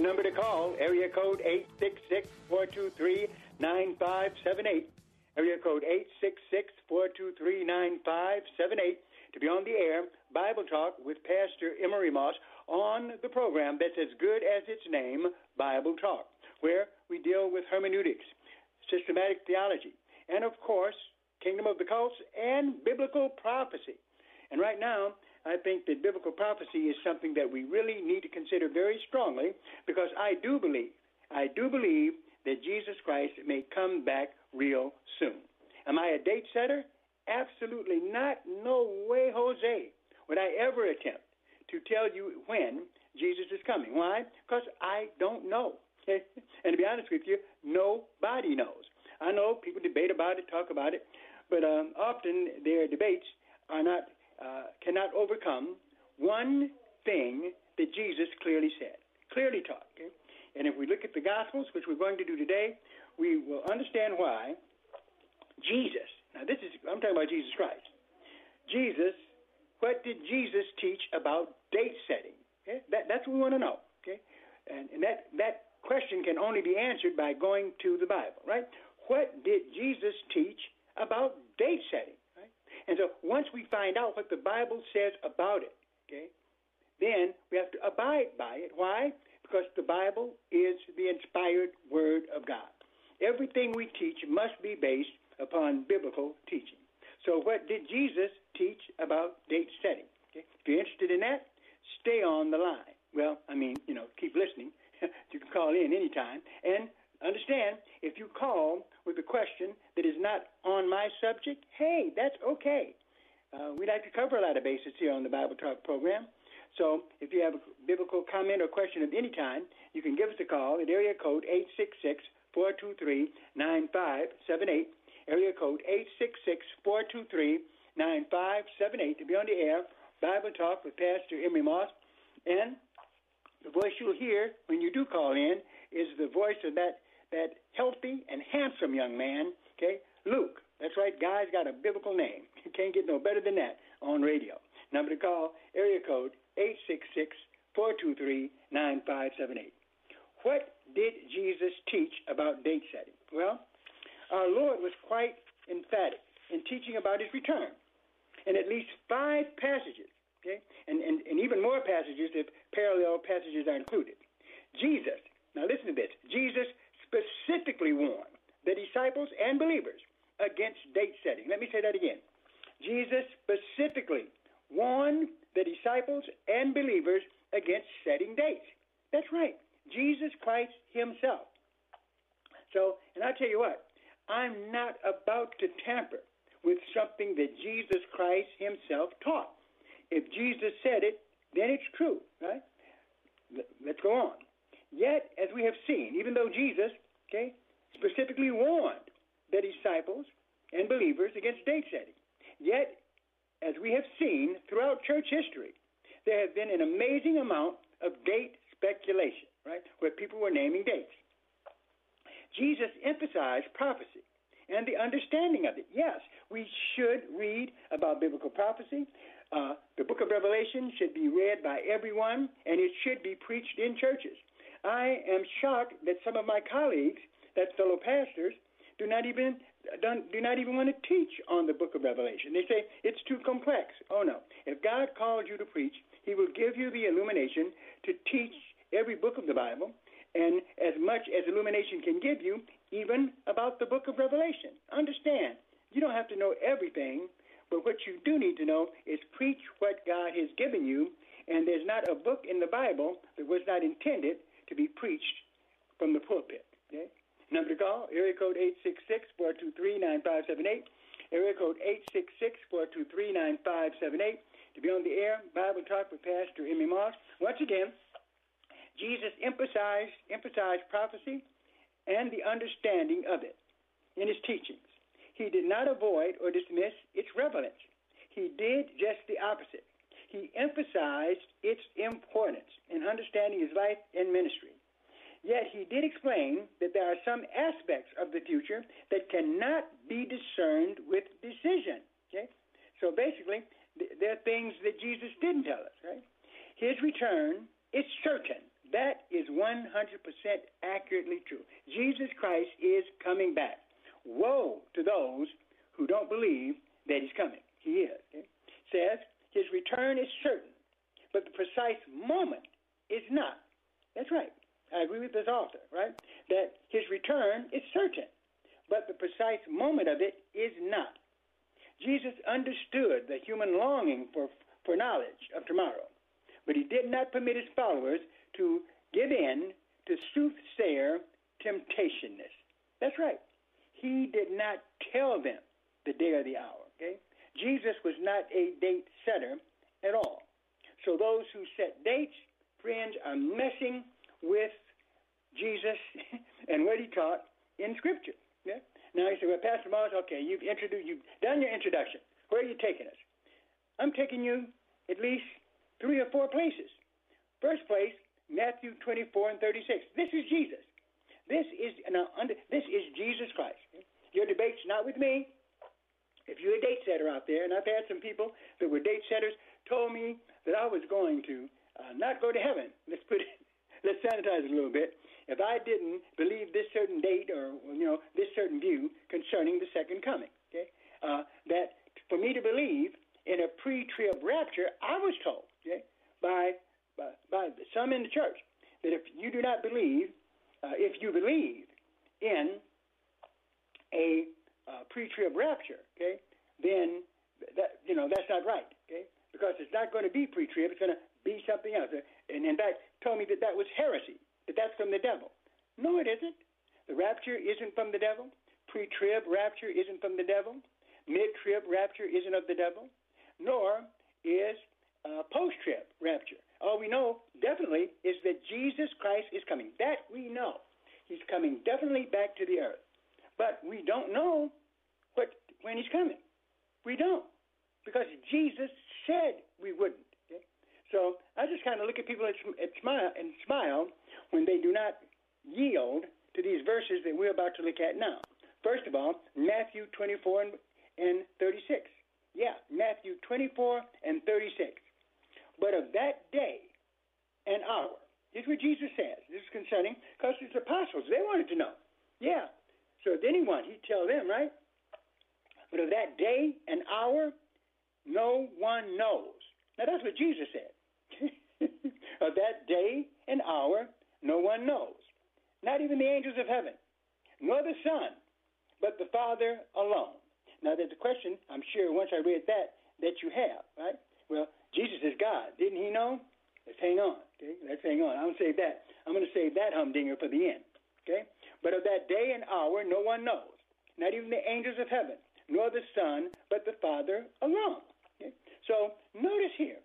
Number to call, area code 866-423-9578. Area code 866-423-9578 to be on the air, Bible Talk with Pastor Emery Moss on the program that's as good as its name, Bible Talk, where we deal with hermeneutics, systematic theology, and of course, kingdom of the cults and biblical prophecy. And right now, I think that biblical prophecy is something that we really need to consider very strongly because I do believe, I do believe that Jesus Christ may come back real soon. Am I a date setter? Absolutely not. No way, Jose, would I ever attempt to tell you when Jesus is coming. Why? Because I don't know. and to be honest with you, nobody knows. I know people debate about it, talk about it, but um, often their debates are not uh, cannot overcome one thing that Jesus clearly said, clearly taught. Okay? And if we look at the Gospels, which we're going to do today, we will understand why Jesus, now this is, I'm talking about Jesus Christ. Jesus, what did Jesus teach about date setting? Okay? That, that's what we want to know. Okay? And, and that, that question can only be answered by going to the Bible, right? What did Jesus teach about date setting? And so once we find out what the Bible says about it, okay, then we have to abide by it. Why? Because the Bible is the inspired Word of God. Everything we teach must be based upon biblical teaching. So, what did Jesus teach about date setting? Okay? If you're interested in that, stay on the line. Well, I mean, you know, keep listening. you can call in anytime. And understand, if you call with a question that is not on my subject, hey, that's okay. Uh, we like to cover a lot of bases here on the Bible Talk program. So if you have a biblical comment or question of any kind, you can give us a call at area code 866 423 9578. Area code 866 423 9578 to be on the air. Bible Talk with Pastor Emery Moss. And the voice you'll hear when you do call in is the voice of that, that healthy and handsome young man, okay? Luke. That's right, guy's got a biblical name. You can't get no better than that on radio. Number to call, area code 866 423 9578. What did Jesus teach about date setting? Well, our Lord was quite emphatic in teaching about his return. In at least five passages, okay, and, and, and even more passages if parallel passages are included. Jesus, now listen to this, Jesus specifically warned the disciples and believers against date setting. Let me say that again. Jesus specifically warned the disciples and believers against setting dates. That's right, Jesus Christ Himself. So, and I'll tell you what, I'm not about to tamper with something that Jesus Christ Himself taught. If Jesus said it, then it's true, right? Let's go on. Yet, as we have seen, even though Jesus, okay, specifically warned the disciples and believers against date setting. Yet, as we have seen throughout church history, there has been an amazing amount of date speculation, right, where people were naming dates. Jesus emphasized prophecy and the understanding of it. Yes, we should read about biblical prophecy. Uh, the book of Revelation should be read by everyone, and it should be preached in churches. I am shocked that some of my colleagues, that fellow pastors, do not even do not even want to teach on the book of Revelation. They say it's too complex. Oh no! If God calls you to preach, He will give you the illumination to teach every book of the Bible, and as much as illumination can give you, even about the book of Revelation. Understand, you don't have to know everything, but what you do need to know is preach what God has given you, and there's not a book in the Bible that was not intended to be preached from the pulpit. Okay? Number to call, area code 866-423-9578. Area code 866-423-9578. To be on the air, Bible Talk with Pastor Emery Moss. Once again, Jesus emphasized emphasized prophecy and the understanding of it in his teachings. He did not avoid or dismiss its relevance. He did just the opposite. He emphasized its importance in understanding his life and ministry. Yet he did explain that there are some aspects of the future that cannot be discerned with decision. Okay? So basically, there are things that Jesus didn't tell us, right? His return is certain. That is 100% accurately true. Jesus Christ is coming back. Woe to those who don't believe that he's coming. He is. Okay? Says his return is certain, but the precise moment is not. That's right. I agree with this author, right? That his return is certain, but the precise moment of it is not. Jesus understood the human longing for, for knowledge of tomorrow, but he did not permit his followers to give in to soothsayer temptationness. That's right. He did not tell them the day or the hour. Okay? Jesus was not a date setter at all. So those who set dates, friends, are messing with Jesus and what he taught in Scripture. Yeah? Now you say, well, Pastor Moss, okay, you've introduced, you've done your introduction. Where are you taking us? I'm taking you at least three or four places. First place, Matthew 24 and 36. This is Jesus. This is now under, this is Jesus Christ. Your debate's not with me. You're a date setter out there, and I've had some people that were date setters told me that I was going to uh, not go to heaven. Let's put it, let's sanitize it a little bit. If I didn't believe this certain date or you know this certain view concerning the second coming, okay, uh, that for me to believe in a pre-trib rapture, I was told, okay, by by, by some in the church that if you do not believe, uh, if you believe in a uh, pre-trib rapture, okay, then that you know not right, okay, because it's not going to be pre-trib; it's going to be something else. And in fact, told me that that was heresy, that that's from the devil. No, it isn't. The rapture isn't from the devil. Pre-trib rapture isn't from the devil. Mid-trib rapture isn't of the devil. Nor is uh, post-trib rapture. All we know definitely is that Jesus Christ is coming. That we know. He's coming definitely back to the earth. But we don't know what when he's coming. We don't. Jesus said we wouldn't. Okay? So I just kind of look at people and, smile, and smile when they do not yield to these verses that we're about to look at now. First of all, Matthew 24 and, and 36. Yeah, Matthew 24 and 36 but of that day and hour. Here's what Jesus says. This is concerning, because his apostles, they wanted to know. Yeah. So if anyone, he'd tell them, right? But of that day and hour, no one knows. Now that's what Jesus said. of that day and hour, no one knows. Not even the angels of heaven, nor the Son, but the Father alone. Now there's a question, I'm sure once I read that, that you have, right? Well, Jesus is God. Didn't he know? Let's hang on. Okay? Let's hang on. I'm gonna save that. I'm gonna save that humdinger for the end. Okay? But of that day and hour no one knows, not even the angels of heaven, nor the Son, but the Father alone. So notice here,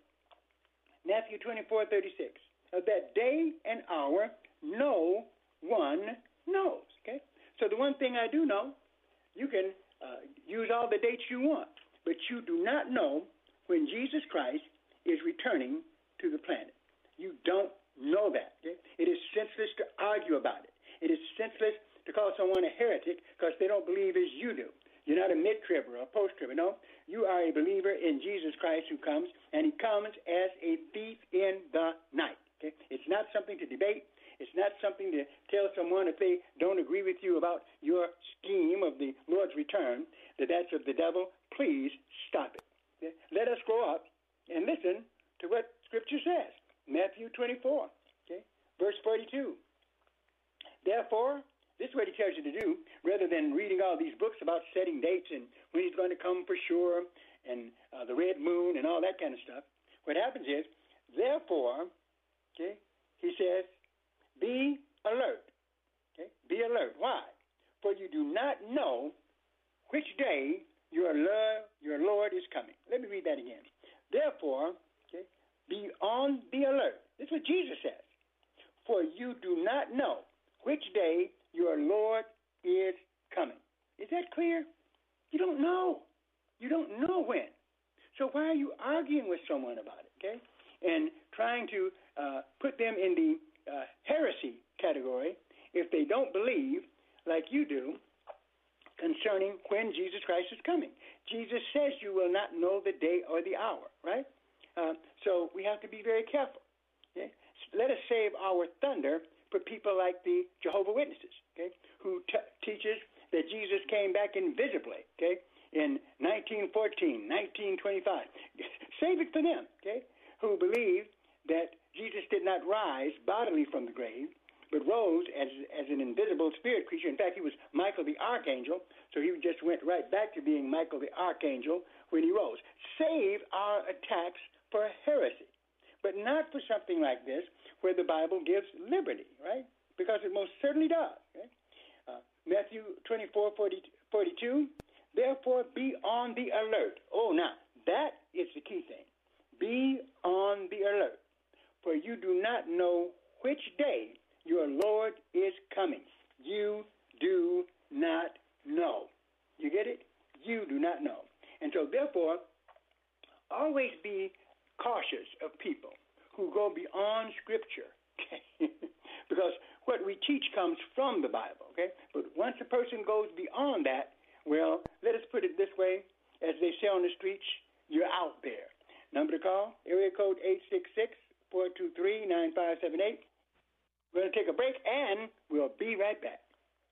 Matthew 24, 36. Of that day and hour no one knows. Okay? So the one thing I do know, you can uh, use all the dates you want, but you do not know when Jesus Christ is returning to the planet. You don't know that. Okay? It is senseless to argue about it. It is senseless to call someone a heretic because they don't believe as you do. You're not a mid-tribber or a post-tribber. No, you are a believer in Jesus Christ who comes, and he comes as a thief in the night. Okay? It's not something to debate. It's not something to tell someone if they don't agree with you about your scheme of the Lord's return that that's of the devil. Please stop it. Okay? Let us grow up and listen to what Scripture says. Matthew 24, okay, verse 42. Therefore, this is what he tells you to do, rather than reading all these books about setting dates and when he's going to come for sure and uh, the red moon and all that kind of stuff. What happens is, therefore, okay, he says, be alert. Okay, be alert. Why? For you do not know which day your Lord, your Lord is coming. Let me read that again. Therefore, okay, be on the alert. This is what Jesus says. For you do not know which day your Lord is coming. Is that clear? You don't know. You don't know when. So why are you arguing with someone about it, okay? And trying to uh, put them in the uh, heresy category if they don't believe, like you do, concerning when Jesus Christ is coming. Jesus says you will not know the day or the hour, right? Uh, so we have to be very careful. Okay? Let us save our thunder for people like the Jehovah Witnesses, okay, who t- teaches that Jesus came back invisibly, okay, in 1914, 1925. Save it for them, okay, who believe that Jesus did not rise bodily from the grave, but rose as, as an invisible spirit creature. In fact, he was Michael the archangel, so he just went right back to being Michael the archangel when he rose. Save our attacks for heresy, but not for something like this where the Bible gives liberty, right? Because it most certainly does. Okay? Uh, Matthew 24, 40, 42. Therefore, be on the alert. Oh, now, that is the key thing. Be on the alert, for you do not know which day your Lord is coming. You do not know. You get it? You do not know. And so, therefore, always be cautious of people who go beyond Scripture. Okay? because what we teach comes from the Bible. Okay? But once a person goes beyond that, well, let us put it this way, as they say on the streets, you're out there. Number to call, area code 866-423-9578. We're going to take a break, and we'll be right back.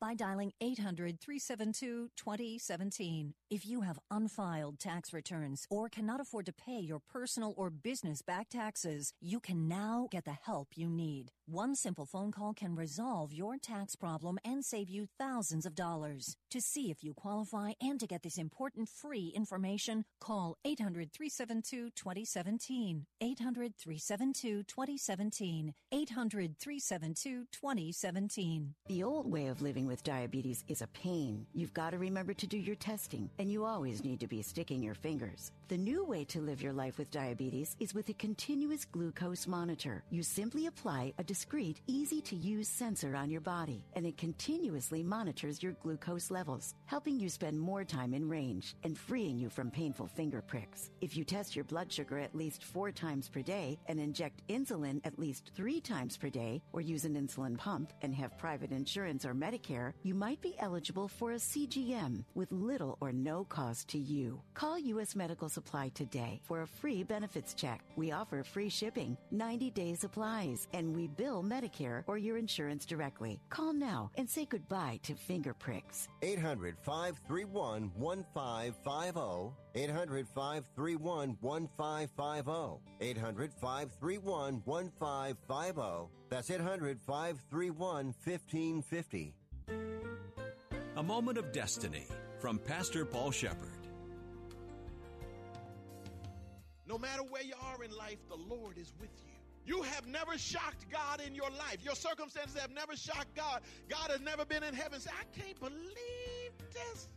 by dialing 800 372 2017. If you have unfiled tax returns or cannot afford to pay your personal or business back taxes, you can now get the help you need. One simple phone call can resolve your tax problem and save you thousands of dollars. To see if you qualify and to get this important free information, call 800 372 2017. 800 372 2017. 800 372 2017. The old way of living with diabetes is a pain. You've got to remember to do your testing, and you always need to be sticking your fingers. The new way to live your life with diabetes is with a continuous glucose monitor. You simply apply a discreet, easy to use sensor on your body, and it continuously monitors your glucose levels, helping you spend more time in range and freeing you from painful finger pricks. If you test your blood sugar at least four times per day and inject insulin at least three times per day, or use an insulin pump and have private insurance or Medicare, you might be eligible for a CGM with little or no cost to you. Call U.S. Medical Supply today for a free benefits check. We offer free shipping, 90 day supplies, and we bill Medicare or your insurance directly. Call now and say goodbye to finger pricks. 800 531 1550. 800 531 1550. 800 531 1550. That's 800 531 1550. A Moment of Destiny from Pastor Paul Shepard. No matter where you are in life, the Lord is with you. You have never shocked God in your life. Your circumstances have never shocked God. God has never been in heaven say, I can't believe this.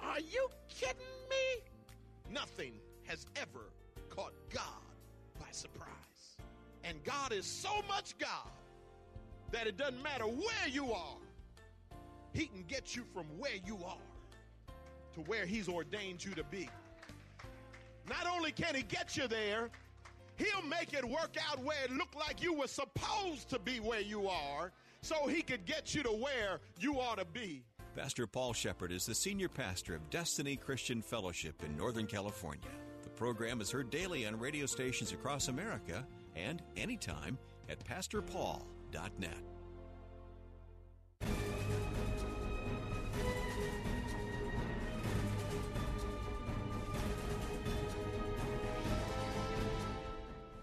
Are you kidding me? Nothing has ever caught God by surprise. And God is so much God that it doesn't matter where you are, He can get you from where you are to where He's ordained you to be. Not only can He get you there, He'll make it work out where it looked like you were supposed to be where you are so He could get you to where you ought to be. Pastor Paul Shepard is the senior pastor of Destiny Christian Fellowship in Northern California. The program is heard daily on radio stations across America and anytime at pastorpaul.net.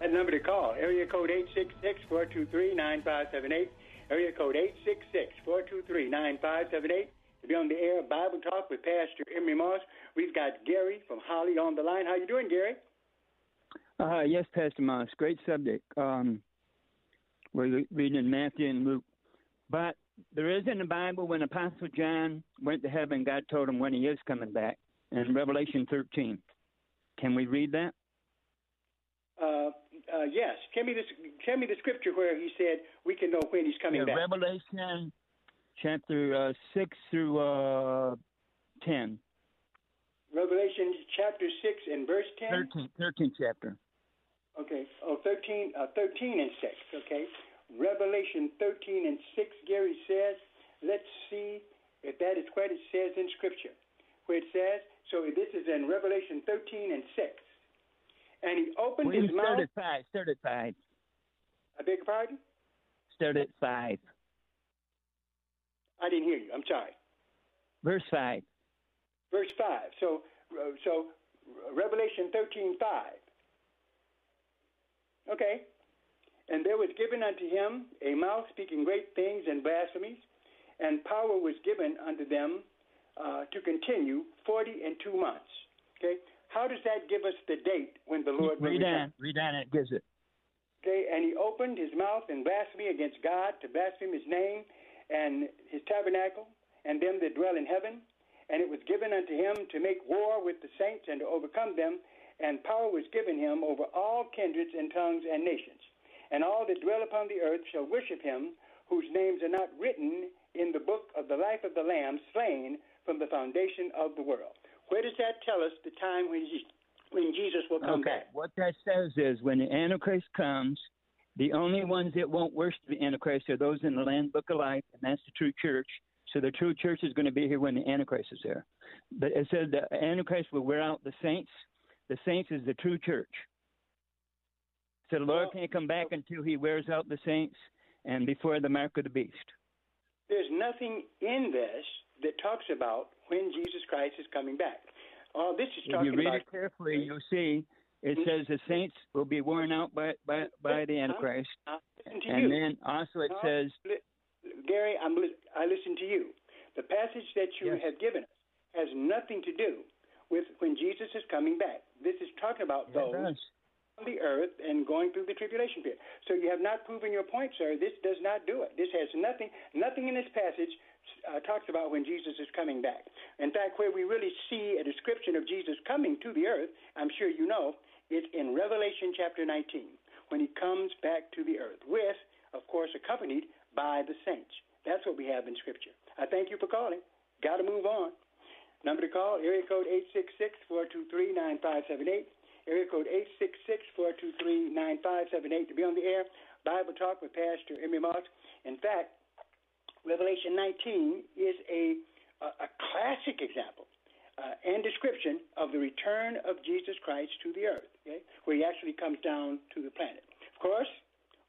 That number to call, area code 866-423-9578, area code 866-423-9578 to be on the air Bible Talk with Pastor Emery Moss. We've got Gary from Holly on the line. How you doing, Gary? Uh, yes, Pastor Moss. Great subject. Um, we're reading Matthew and Luke. But there is in the Bible when Apostle John went to heaven, God told him when he is coming back in Revelation 13. Can we read that? Uh, uh, yes. Tell me this. Tell me the scripture where he said we can know when he's coming yeah, back. Revelation chapter uh, six through uh, ten. Revelation chapter six and verse ten. 13, 13 chapter. Okay. Oh, 13, uh, 13 and 6. Okay. Revelation 13 and 6, Gary says, let's see if that is what it says in Scripture. Where it says, so this is in Revelation 13 and 6. And he opened well, his mouth. At five. Start at 5. I beg your pardon? Start at 5. I didn't hear you. I'm sorry. Verse 5. Verse 5. So, uh, so Revelation 13, 5. Okay. And there was given unto him a mouth speaking great things and blasphemies, and power was given unto them uh, to continue forty and two months. Okay. How does that give us the date when the Lord read will on, read on. It gives it. Okay. And he opened his mouth in blasphemy against God to blaspheme His name and His tabernacle and them that dwell in heaven. And it was given unto him to make war with the saints and to overcome them and power was given him over all kindreds and tongues and nations. And all that dwell upon the earth shall worship him, whose names are not written in the book of the life of the Lamb, slain from the foundation of the world. Where does that tell us the time when, when Jesus will come okay. back? What that says is when the Antichrist comes, the only ones that won't worship the Antichrist are those in the Lamb's Book of Life, and that's the true church. So the true church is going to be here when the Antichrist is there. But it said the Antichrist will wear out the saints the saints is the true church. So the Lord can't come back until he wears out the saints and before the mark of the beast. There's nothing in this that talks about when Jesus Christ is coming back. All this is talking if you read about. it carefully, you'll see it Mm-hmm. says the saints will be worn out by by, by the Antichrist, I'm, I'm and you. then also it No, says li- Gary, I'm li- I listen to you. The passage that you Yes. have given us has nothing to do with when Jesus is coming back. This is talking about Yeah, those on the earth and going through the tribulation period. So you have not proven your point, sir. This does not do it. This has nothing. Nothing in this passage uh, talks about when Jesus is coming back. In fact, where we really see a description of Jesus coming to the earth, I'm sure you know, is in Revelation chapter 19 when he comes back to the earth with, of course, accompanied by the saints. That's what we have in Scripture. I thank you for calling. Got to move on. Number to call, area code 866-423-9578. Area code 866-423-9578 to be on the air. Bible Talk with Pastor Emery Moss. In fact, Revelation 19 is a, a, a classic example uh, and description of the return of Jesus Christ to the earth, okay, where he actually comes down to the planet. Of course,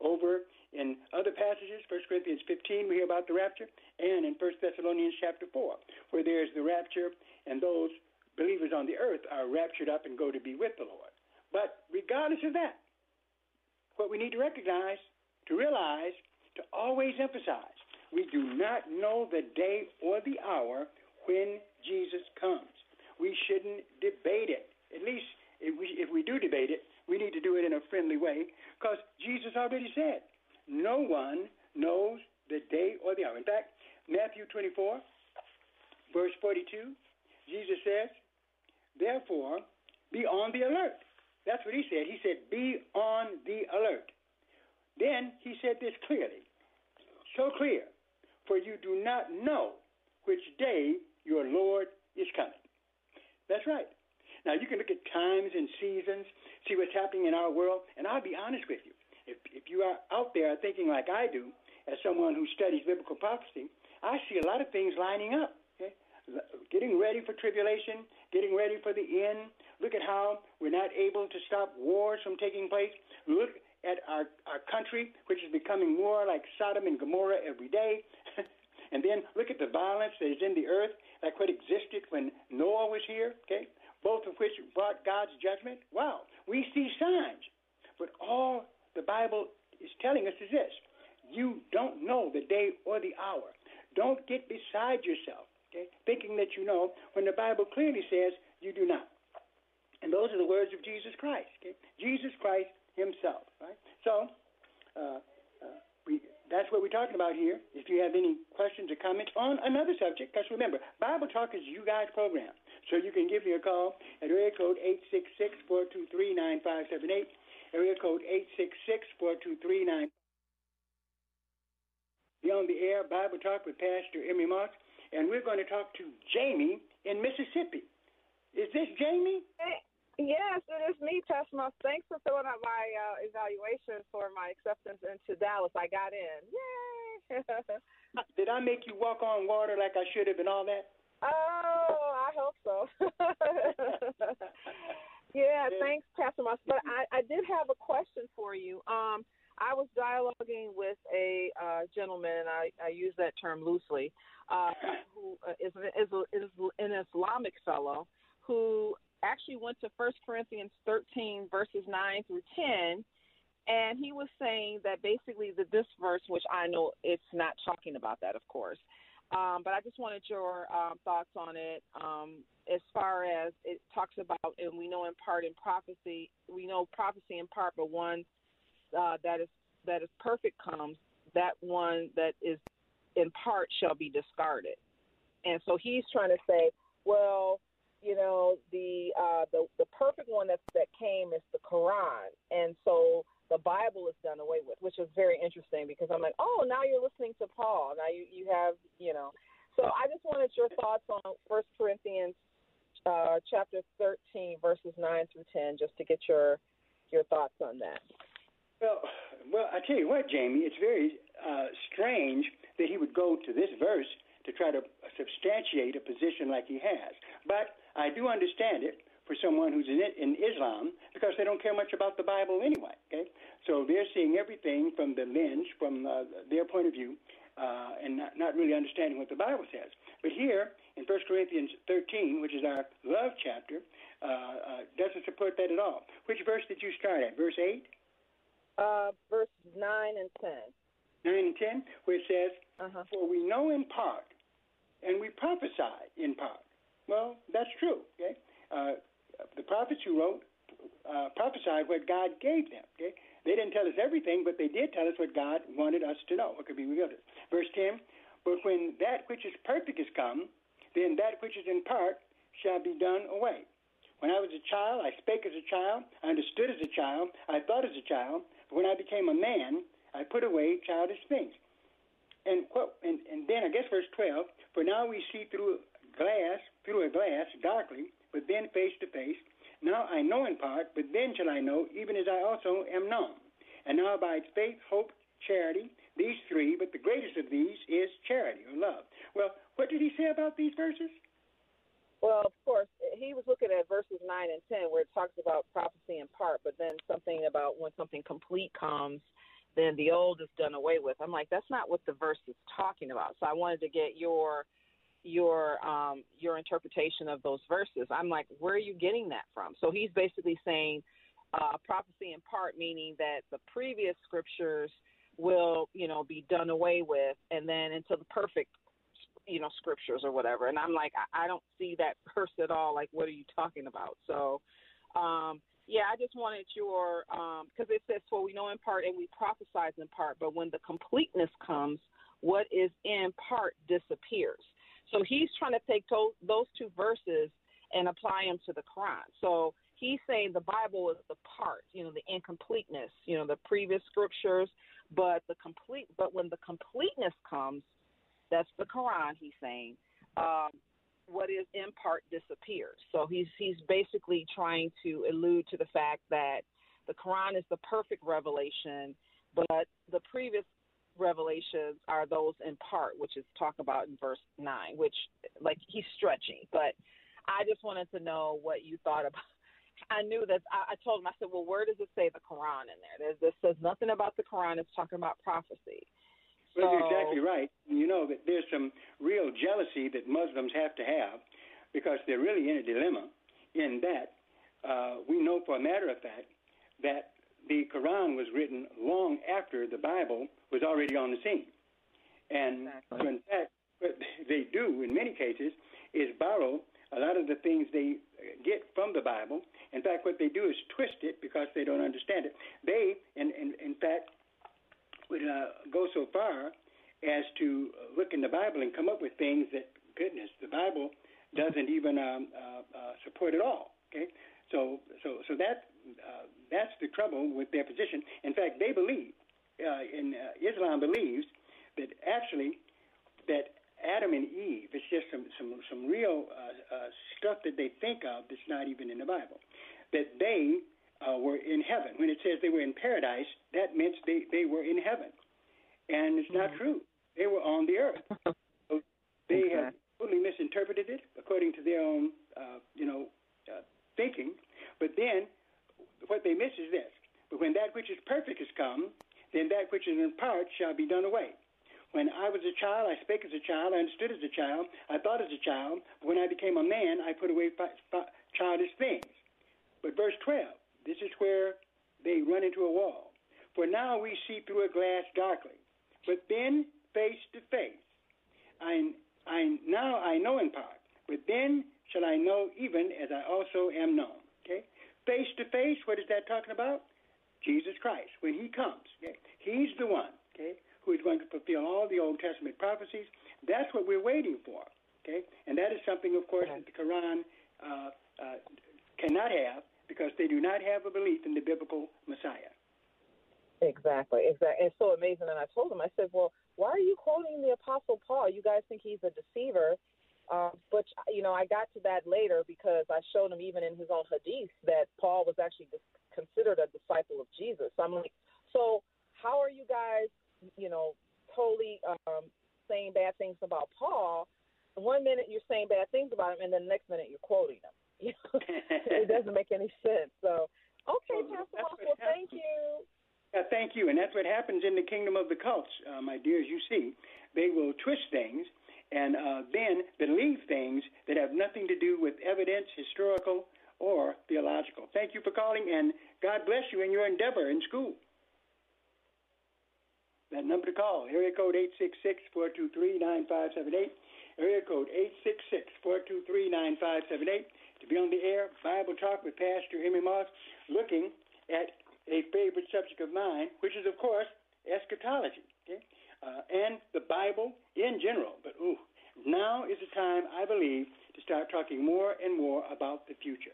over in other passages, 1 Corinthians 15, we hear about the rapture, and in 1 Thessalonians chapter 4, where there's the rapture and those believers on the earth are raptured up and go to be with the Lord. But regardless of that, what we need to recognize, to realize, to always emphasize, we do not know the day or the hour when Jesus comes. We shouldn't debate it. At least if we, if we do debate it, we need to do it in a friendly way because Jesus already said, no one knows the day or the hour. In fact, Matthew 24, verse 42, Jesus says, Therefore, be on the alert. That's what he said. He said, Be on the alert. Then he said this clearly, so clear, for you do not know which day your Lord is coming. That's right. Now, you can look at times and seasons, see what's happening in our world, and I'll be honest with you. If, if you are out there thinking like I do, as someone who studies biblical prophecy, I see a lot of things lining up. Okay? Getting ready for tribulation, getting ready for the end. Look at how we're not able to stop wars from taking place. Look at our, our country, which is becoming more like Sodom and Gomorrah every day. And then look at the violence that is in the earth, like what existed when Noah was here, okay? Both of which brought God's judgment. Wow, we see signs. But all the Bible is telling us is this you don't know the day or the hour. Don't get beside yourself, okay, thinking that you know when the Bible clearly says you do not. And those are the words of Jesus Christ. Okay? Jesus Christ Himself. Right. So, uh, uh, we, that's what we're talking about here. If you have any questions or comments on another subject, because remember, Bible Talk is you guys' program. So you can give me a call at area code 866 423 9578. Area code 866 423 be on the air Bible Talk with Pastor Emery Moss, and we're going to talk to Jamie in Mississippi. Is this Jamie? Hey, yes, it is me, Moss. Thanks for filling out my uh, evaluation for my acceptance into Dallas. I got in. Yay! Did I make you walk on water like I should have and all that? Oh, I hope so. yeah, thanks, Pastor Moss. But I, I did have a question for you. Um, I was dialoguing with a uh, gentleman, and I, I use that term loosely, uh, who uh, is, is, is an Islamic fellow who actually went to First Corinthians 13 verses 9 through 10, and he was saying that basically that this verse, which I know it's not talking about that, of course, um, but I just wanted your um, thoughts on it. Um, as far as it talks about, and we know in part in prophecy, we know prophecy in part, but one uh, that is that is perfect comes, that one that is in part shall be discarded. And so he's trying to say, well, you know, the uh, the the perfect one that that came is the Quran, and so the Bible is done away with, which is very interesting because I'm like, oh, now you're listening to Paul. Now you you have you know. So I just wanted your thoughts on First Corinthians uh, chapter 13 verses 9 through 10, just to get your your thoughts on that. Well, well, I tell you what, Jamie, it's very uh, strange that he would go to this verse to try to substantiate a position like he has. But I do understand it for someone who's in, in Islam because they don't care much about the Bible anyway. Okay, so they're seeing everything from the lens, from uh, their point of view, uh, and not, not really understanding what the Bible says. But here in 1 Corinthians 13, which is our love chapter, uh, uh, doesn't support that at all. Which verse did you start at? Verse 8? Uh, verse 9 and 10. 9 and 10, where it says, uh-huh. For we know in part, and we prophesy in part. Well, that's true. Okay? Uh, the prophets who wrote uh, prophesied what God gave them. Okay? They didn't tell us everything, but they did tell us what God wanted us to know, what could be revealed. Verse 10 But when that which is perfect is come, then that which is in part shall be done away. When I was a child, I spake as a child, I understood as a child, I thought as a child, But when I became a man, I put away childish things. And, and, and then I guess verse 12, for now we see through glass, through a glass, darkly, but then face to face. Now I know in part, but then shall I know, even as I also am known. And now abides faith, hope, charity, these three, but the greatest of these is charity or love. Well, what did he say about these verses? Well, of course, he was looking at verses 9 and 10 where it talks about prophecy in part, but then something about when something complete comes, then the old is done away with. I'm like, that's not what the verse is talking about. So I wanted to get your your um your interpretation of those verses. I'm like, where are you getting that from? So he's basically saying uh prophecy in part meaning that the previous scriptures will, you know, be done away with, and then into the perfect, you know, scriptures or whatever. And I'm like, I, I don't see that verse at all. Like, what are you talking about? So, um, yeah, I just wanted your because um, it says, "For we know in part and we prophesize in part, but when the completeness comes, what is in part disappears." So he's trying to take to- those two verses and apply them to the Quran. So he's saying the Bible is the part, you know, the incompleteness, you know, the previous scriptures, but the complete. But when the completeness comes, that's the Quran. He's saying. Um, what is in part disappears. So he's he's basically trying to allude to the fact that the Quran is the perfect revelation, but the previous revelations are those in part, which is talk about in verse nine, which like he's stretching. But I just wanted to know what you thought about. I knew that I, I told him I said, well, where does it say the Quran in there? There's, this says nothing about the Quran. It's talking about prophecy. Well, you're exactly right. You know that there's some real jealousy that Muslims have to have because they're really in a dilemma. In that, uh, we know for a matter of fact that the Quran was written long after the Bible was already on the scene, and exactly. so in fact, what they do in many cases is borrow a lot of the things they get from the Bible. In fact, what they do is twist it because they don't understand it. They, in, in, in fact, would uh, go so far as to look in the Bible and come up with things that, goodness, the Bible doesn't even um, uh, uh, support at all. Okay, so so so that uh, that's the trouble with their position. In fact, they believe, uh, in uh, Islam believes that actually that Adam and Eve, it's just some some some real uh, uh, stuff that they think of that's not even in the Bible. That they uh, were in heaven. When it says they were in paradise, that meant they, they were in heaven. And it's not mm-hmm. true. They were on the earth. So they okay. have totally misinterpreted it according to their own, uh, you know, uh, thinking. But then what they miss is this. But when that which is perfect is come, then that which is in part shall be done away. When I was a child, I spake as a child, I understood as a child, I thought as a child. But when I became a man, I put away childish things. But verse 12, this is where they run into a wall. For now we see through a glass darkly, but then face to face. I, I now I know in part, but then shall I know even as I also am known. Okay, face to face. What is that talking about? Jesus Christ when He comes. Okay, He's the one. Okay, who is going to fulfill all the Old Testament prophecies. That's what we're waiting for. Okay, and that is something, of course, that the Quran uh, uh, cannot have because they do not have a belief in the biblical Messiah. Exactly, exactly. It's so amazing. And I told him, I said, well, why are you quoting the Apostle Paul? You guys think he's a deceiver. Uh, but, you know, I got to that later because I showed him even in his own hadith that Paul was actually considered a disciple of Jesus. So I'm like, so how are you guys, you know, totally um, saying bad things about Paul? One minute you're saying bad things about him, and then the next minute you're quoting him. it doesn't make any sense. So, okay, well, Pastor Moss, well, thank you. Uh, thank you. And that's what happens in the kingdom of the cults, uh, my As You see, they will twist things and uh, then believe things that have nothing to do with evidence, historical, or theological. Thank you for calling, and God bless you in your endeavor in school. That number to call, area code 866-423-9578, area code 866-423-9578 to be on the air, Bible Talk with Pastor Emery Moss, looking at a favorite subject of mine, which is, of course, eschatology, okay? Uh, and the Bible in general. But ooh, now is the time, I believe, to start talking more and more about the future.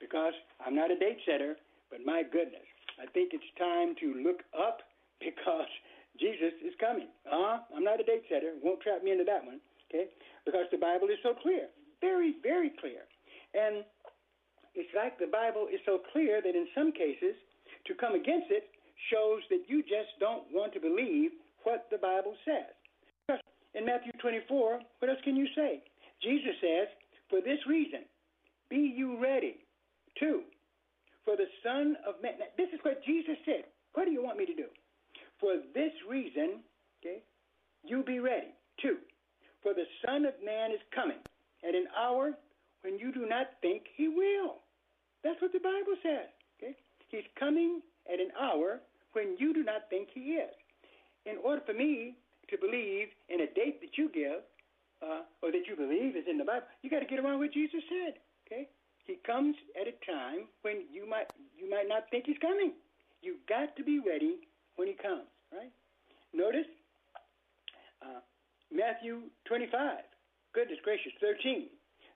Because I'm not a date setter, but my goodness, I think it's time to look up because Jesus is coming. Uh, I'm not a date setter. Won't trap me into that one, okay? Because the Bible is so clear, very, very clear. And it's like the Bible is so clear that in some cases, to come against it shows that you just don't want to believe what the Bible says. In Matthew 24, what else can you say? Jesus says, For this reason, be you ready. Two, for the Son of Man. Now, this is what Jesus said. What do you want me to do? For this reason, okay, you be ready. Two, for the Son of Man is coming at an hour when you do not think he will. That's what the Bible says. Okay? He's coming at an hour when you do not think he is. In order for me to believe in a date that you give, uh, or that you believe is in the Bible, you got to get around what Jesus said. Okay, He comes at a time when you might you might not think He's coming. You've got to be ready when He comes. Right? Notice uh, Matthew 25. Goodness gracious, 13.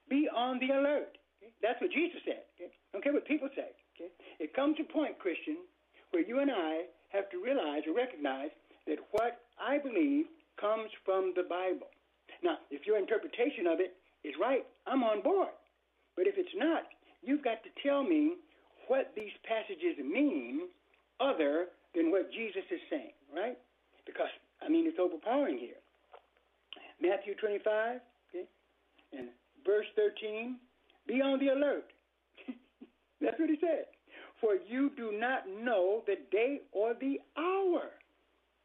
Be on the alert. Okay? That's what Jesus said. Okay? Don't care what people say. Okay? It comes a point, Christian, where you and I have to realize or recognize that what I believe comes from the Bible. Now, if your interpretation of it is right, I'm on board. But if it's not, you've got to tell me what these passages mean other than what Jesus is saying, right? Because, I mean, it's overpowering here. Matthew 25, okay, and verse 13, be on the alert. That's what he said. For you do not know the day or the hour.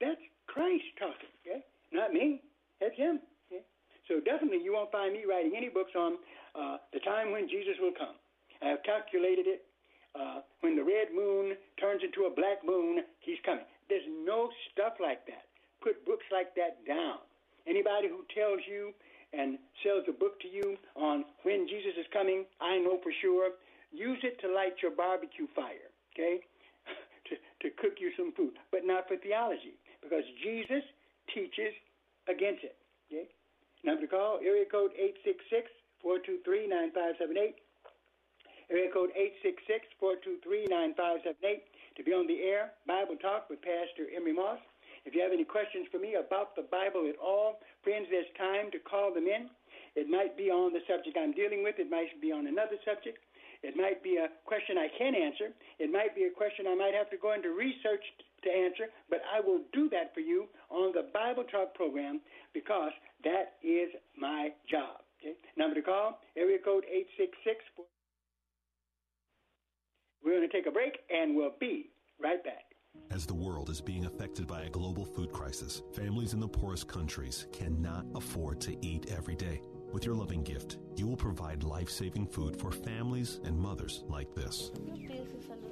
That's Christ talking, okay? Not me. That's him. Okay? So definitely you won't find me writing any books on uh, the time when Jesus will come. I have calculated it. Uh, when the red moon turns into a black moon, he's coming. There's no stuff like that. Put books like that down. Anybody who tells you and sells a book to you on when Jesus is coming, I know for sure. Use it to light your barbecue fire, okay? to, to cook you some food, but not for theology, because Jesus teaches against it, okay? Number to call, area code 866 423 9578. Area code 866-423-9578 to be on the air, Bible Talk with Pastor Emery Moss. If you have any questions for me about the Bible at all, friends, there's time to call them in. It might be on the subject I'm dealing with. It might be on another subject. It might be a question I can answer. It might be a question I might have to go into research to answer, but I will do that for you on the Bible Talk program because that is my job. Okay? Number to call, area code 866 we're going to take a break and we'll be right back. As the world is being affected by a global food crisis, families in the poorest countries cannot afford to eat every day. With your loving gift, you will provide life saving food for families and mothers like this.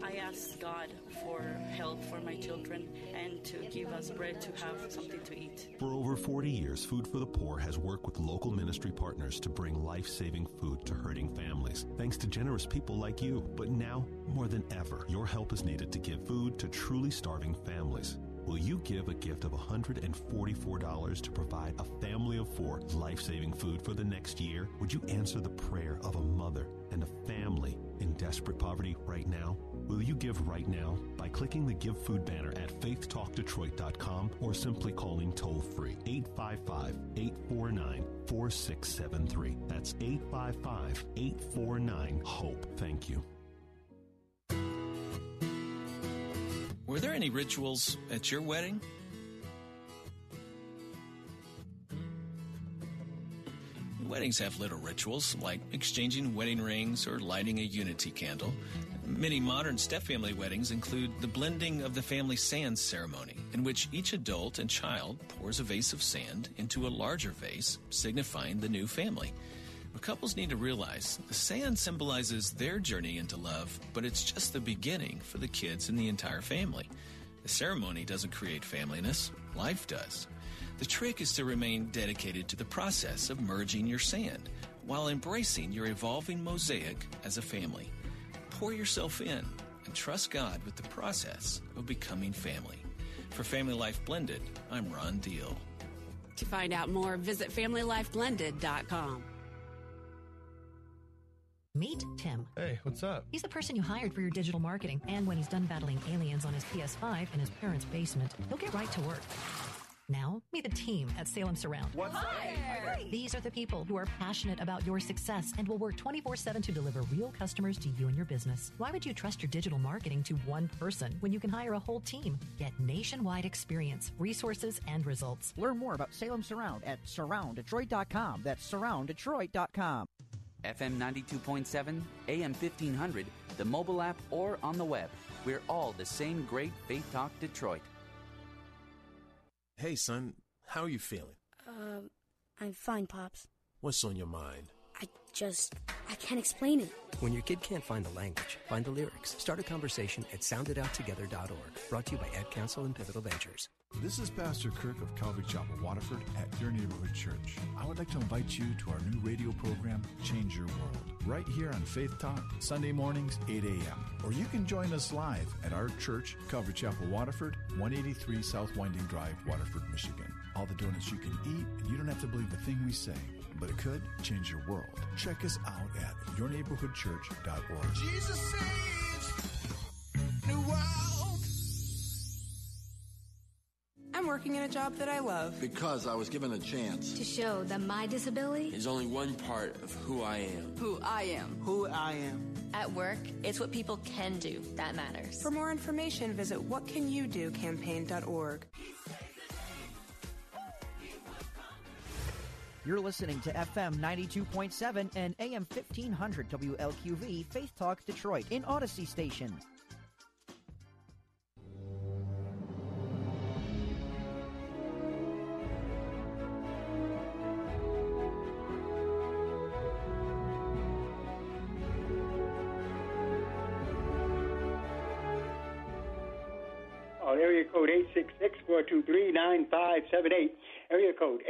I ask God for help for my children and to give us bread to have something to eat. For over 40 years, Food for the Poor has worked with local ministry partners to bring life saving food to hurting families, thanks to generous people like you. But now, more than ever, your help is needed to give food to truly starving families. Will you give a gift of $144 to provide a family of four life saving food for the next year? Would you answer the prayer of a mother and a family in desperate poverty right now? Will you give right now by clicking the Give Food banner at faithtalkdetroit.com or simply calling toll free 855 849 4673? That's 855 849 HOPE. Thank you. Were there any rituals at your wedding? Weddings have little rituals like exchanging wedding rings or lighting a unity candle. Many modern step family weddings include the blending of the family sand ceremony, in which each adult and child pours a vase of sand into a larger vase, signifying the new family. But couples need to realize the sand symbolizes their journey into love, but it's just the beginning for the kids and the entire family. The ceremony doesn't create familyness, life does. The trick is to remain dedicated to the process of merging your sand while embracing your evolving mosaic as a family. Pour yourself in and trust God with the process of becoming family. For Family Life Blended, I'm Ron Deal. To find out more, visit FamilyLifeBlended.com. Meet Tim. Hey, what's up? He's the person you hired for your digital marketing, and when he's done battling aliens on his PS5 in his parents' basement, he'll get right to work. Now, meet the team at Salem Surround. What's Hi. These are the people who are passionate about your success and will work 24 7 to deliver real customers to you and your business. Why would you trust your digital marketing to one person when you can hire a whole team? Get nationwide experience, resources, and results. Learn more about Salem Surround at surrounddetroit.com. That's surrounddetroit.com. FM 92.7, AM 1500, the mobile app, or on the web. We're all the same great Faith Talk Detroit. Hey, son, how are you feeling? Um, I'm fine, Pops. What's on your mind? I just, I can't explain it. When your kid can't find the language, find the lyrics. Start a conversation at soundedouttogether.org. Brought to you by Ad Council and Pivotal Ventures. This is Pastor Kirk of Calvary Chapel, Waterford, at your neighborhood church. I would like to invite you to our new radio program, Change Your World, right here on Faith Talk, Sunday mornings, 8 a.m. Or you can join us live at our church, Calvary Chapel, Waterford, 183 South Winding Drive, Waterford, Michigan. All the donuts you can eat, and you don't have to believe a thing we say, but it could change your world. Check us out at yourneighborhoodchurch.org. Jesus saves new world. Working in a job that I love. Because I was given a chance. To show that my disability is only one part of who I am. Who I am. Who I am. At work, it's what people can do that matters. For more information, visit whatcanyoudocampaign.org. You're listening to FM 92.7 and AM 1500 WLQV Faith Talk Detroit in Odyssey Station. Code 866-423-9578. Area code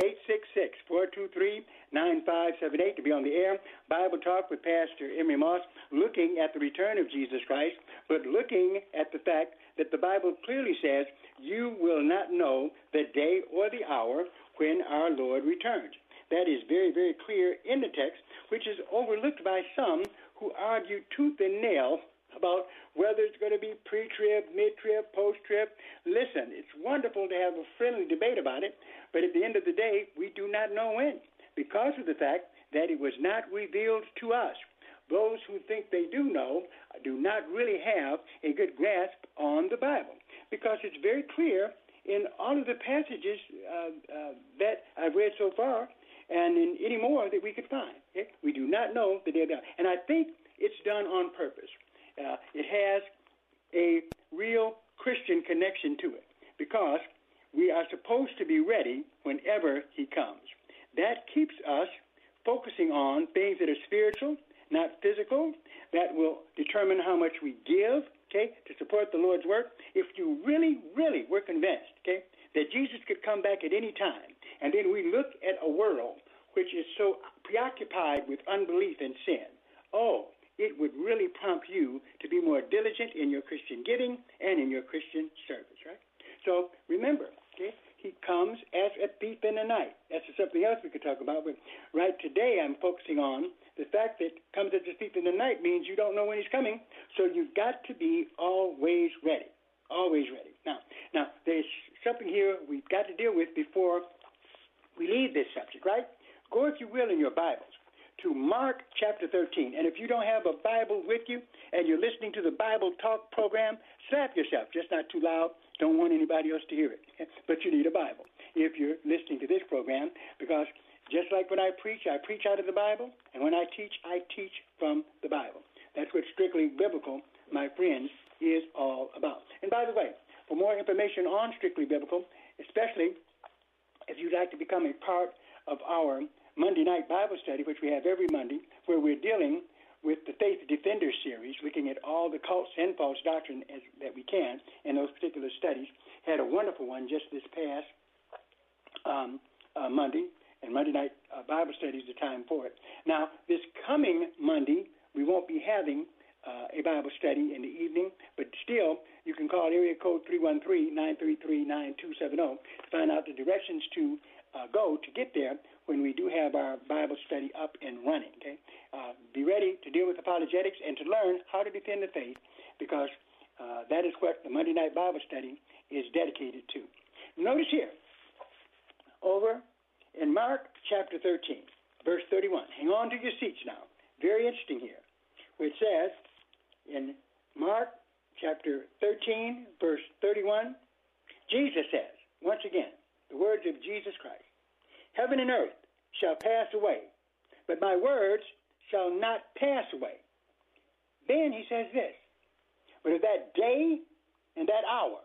866-423-9578 to be on the air. Bible Talk with Pastor Emery Moss, looking at the return of Jesus Christ, but looking at the fact that the Bible clearly says you will not know the day or the hour when our Lord returns. That is very, very clear in the text, which is overlooked by some who argue tooth and nail about whether it's going to be pre trib, mid trib, post trib. Listen, it's wonderful to have a friendly debate about it, but at the end of the day, we do not know when because of the fact that it was not revealed to us. Those who think they do know do not really have a good grasp on the Bible because it's very clear in all of the passages uh, uh, that I've read so far and in any more that we could find. Okay? We do not know the day of the. And I think it's done on purpose. Uh, it has a real Christian connection to it because we are supposed to be ready whenever He comes. That keeps us focusing on things that are spiritual, not physical, that will determine how much we give, okay, to support the Lord's work. If you really, really were convinced, okay, that Jesus could come back at any time, and then we look at a world which is so preoccupied with unbelief and sin, oh, it would really prompt you to be more diligent in your Christian giving and in your Christian service, right? So remember, okay, he comes as a thief in the night. That's something else we could talk about, but right today I'm focusing on the fact that comes as a thief in the night means you don't know when he's coming, so you've got to be always ready. Always ready. Now, now there's something here we've got to deal with before we leave this subject, right? Go, if you will, in your Bibles to Mark chapter 13. And if you don't have a Bible with you and you're listening to the Bible Talk program, slap yourself, just not too loud. Don't want anybody else to hear it. But you need a Bible if you're listening to this program because just like when I preach, I preach out of the Bible, and when I teach, I teach from the Bible. That's what strictly biblical, my friends, is all about. And by the way, for more information on strictly biblical, especially if you'd like to become a part of our Monday night Bible study, which we have every Monday, where we're dealing with the Faith Defender series, looking at all the cults and false doctrine as, that we can in those particular studies. Had a wonderful one just this past um, uh, Monday, and Monday night uh, Bible study is the time for it. Now, this coming Monday, we won't be having uh, a Bible study in the evening, but still, you can call area code 313-933-9270 to find out the directions to uh, go to get there when we do have our Bible study up and running. Okay, uh, be ready to deal with apologetics and to learn how to defend the faith, because uh, that is what the Monday night Bible study is dedicated to. Notice here, over in Mark chapter 13, verse 31. Hang on to your seats now. Very interesting here, which says in Mark chapter 13, verse 31, Jesus says, once again, the words of Jesus Christ. Heaven and earth shall pass away, but my words shall not pass away. Then he says this, but of that day and that hour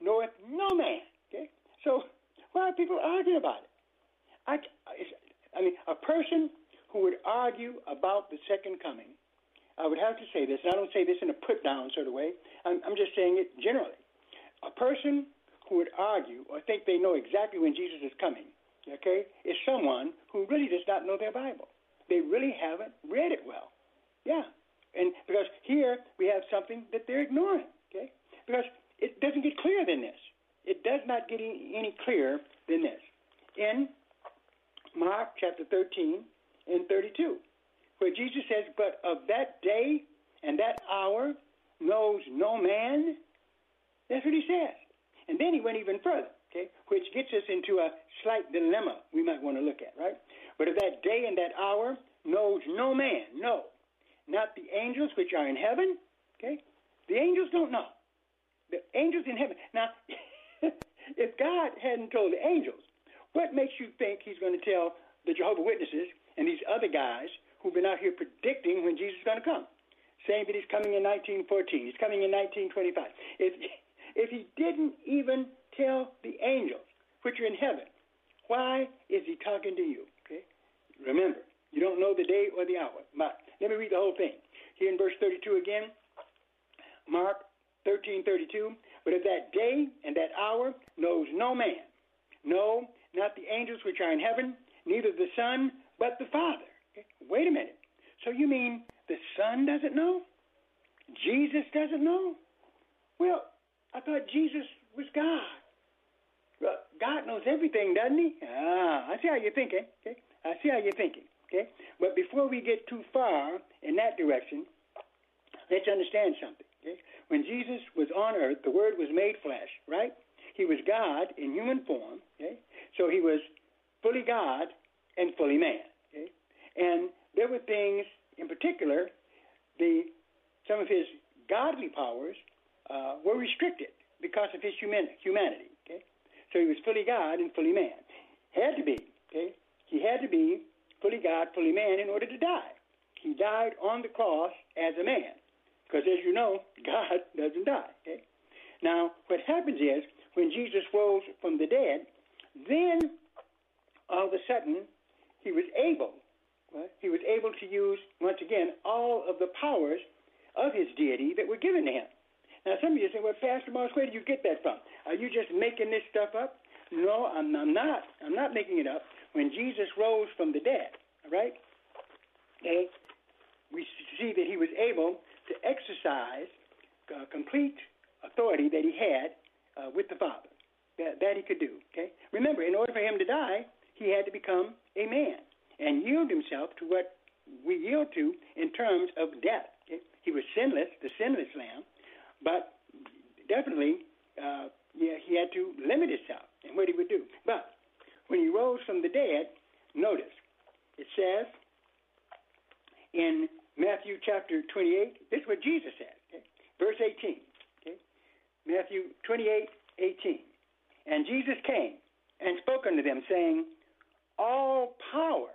knoweth no man. Okay? So why are people arguing about it? I, I mean, a person who would argue about the second coming, I would have to say this, and I don't say this in a put down sort of way, I'm, I'm just saying it generally. A person who would argue or think they know exactly when Jesus is coming, okay, is someone who really does not know their Bible. They really haven't read it well. Yeah. And because here we have something that they're ignoring, okay? Because it doesn't get clearer than this. It does not get any, clearer than this. In Mark chapter 13 and 32, where Jesus says, But of that day and that hour knows no man. That's what he says. And then he went even further, okay, which gets us into a slight dilemma we might want to look at, right? But of that day and that hour knows no man, no, not the angels which are in heaven, okay? The angels don't know. The angels in heaven. Now, if God hadn't told the angels, what makes you think he's going to tell the Jehovah Witnesses and these other guys who've been out here predicting when Jesus is going to come? Saying that he's coming in 1914, he's coming in 1925. If, if he didn't even tell the angels, which are in heaven, why is he talking to you? Okay? Remember, you don't know the day or the hour. But let me read the whole thing. Here in verse 32 again, Mark 13:32. But of that day and that hour knows no man, no, not the angels which are in heaven, neither the Son, but the Father. Okay? Wait a minute. So you mean the Son doesn't know? Jesus doesn't know? Well, I thought Jesus was God. God knows everything, doesn't he? Ah, I see how you're thinking. Okay? I see how you're thinking. Okay? But before we get too far in that direction, let's understand something. Okay? When Jesus was on earth, the Word was made flesh, right? He was God in human form. Okay? So he was fully God and fully man. Okay? And there were things, in particular, the some of his godly powers uh, were restricted because of his human, humanity. So he was fully God and fully man. Had to be. Okay? He had to be fully God, fully man in order to die. He died on the cross as a man. Because as you know, God doesn't die. Okay? Now, what happens is when Jesus rose from the dead, then all of a sudden he was able, right? he was able to use once again all of the powers of his deity that were given to him. Now, some of you say, "Well, Pastor Moss, where did you get that from? Are you just making this stuff up?" No, I'm, I'm not. I'm not making it up. When Jesus rose from the dead, all right? Okay, we see that he was able to exercise uh, complete authority that he had uh, with the Father. That, that he could do. Okay. Remember, in order for him to die, he had to become a man and yield himself to what we yield to in terms of death. Okay? He was sinless, the sinless Lamb, but definitely uh, yeah, he had to limit himself in what he would do. But when he rose from the dead, notice it says in Matthew chapter 28, this is what Jesus said, okay? verse 18. Okay? Matthew 28, 18. And Jesus came and spoke unto them, saying, All power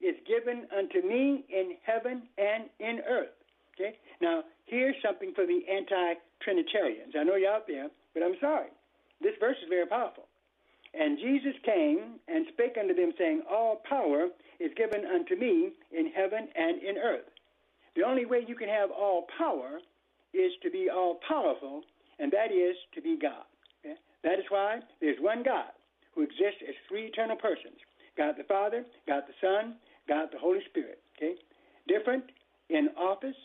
is given unto me in heaven and in earth. Okay? Now, here's something for the anti Trinitarians. I know you're out there, but I'm sorry. This verse is very powerful. And Jesus came and spake unto them, saying, All power is given unto me in heaven and in earth. The only way you can have all power is to be all powerful, and that is to be God. Okay? That is why there's one God who exists as three eternal persons God the Father, God the Son, God the Holy Spirit. Okay? Different in office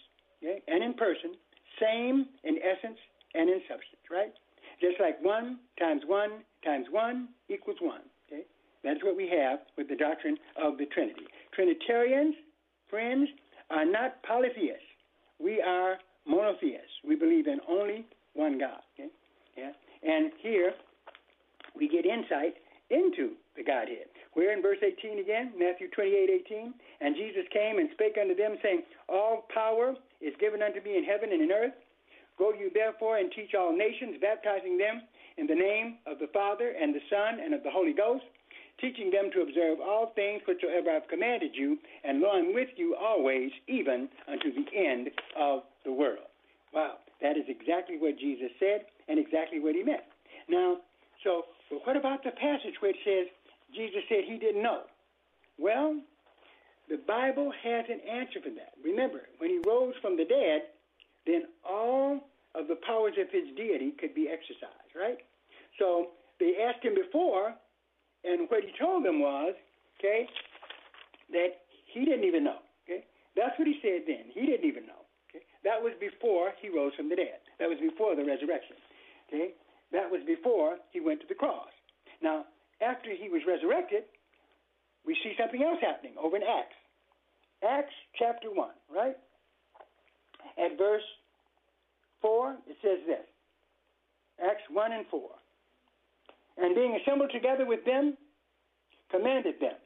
okay? and in person, same in essence and in substance, right? Just like one times one times one equals one. Okay? That's what we have with the doctrine of the Trinity. Trinitarians, friends, are not polytheists. We are monotheists. We believe in only one God. Okay? Yeah? And here we get insight into the Godhead. We're in verse 18 again, Matthew 28, 18. And Jesus came and spake unto them, saying, All power is given unto me in heaven and in earth. Go you therefore and teach all nations, baptizing them in the name of the Father and the Son and of the Holy Ghost, teaching them to observe all things whatsoever I've commanded you, and lo, I'm with you always, even unto the end of the world. Wow, that is exactly what Jesus said and exactly what he meant. Now, so but what about the passage it says Jesus said he didn't know? Well, the Bible has an answer for that. Remember, when he rose from the dead, then all of the powers of his deity could be exercised, right? So they asked him before, and what he told them was, okay, that he didn't even know. Okay, that's what he said then. He didn't even know. Okay, that was before he rose from the dead. That was before the resurrection. Okay, that was before he went to the cross. Now, after he was resurrected, we see something else happening over in Acts. Acts chapter 1, right? At verse 4, it says this Acts 1 and 4. And being assembled together with them, commanded them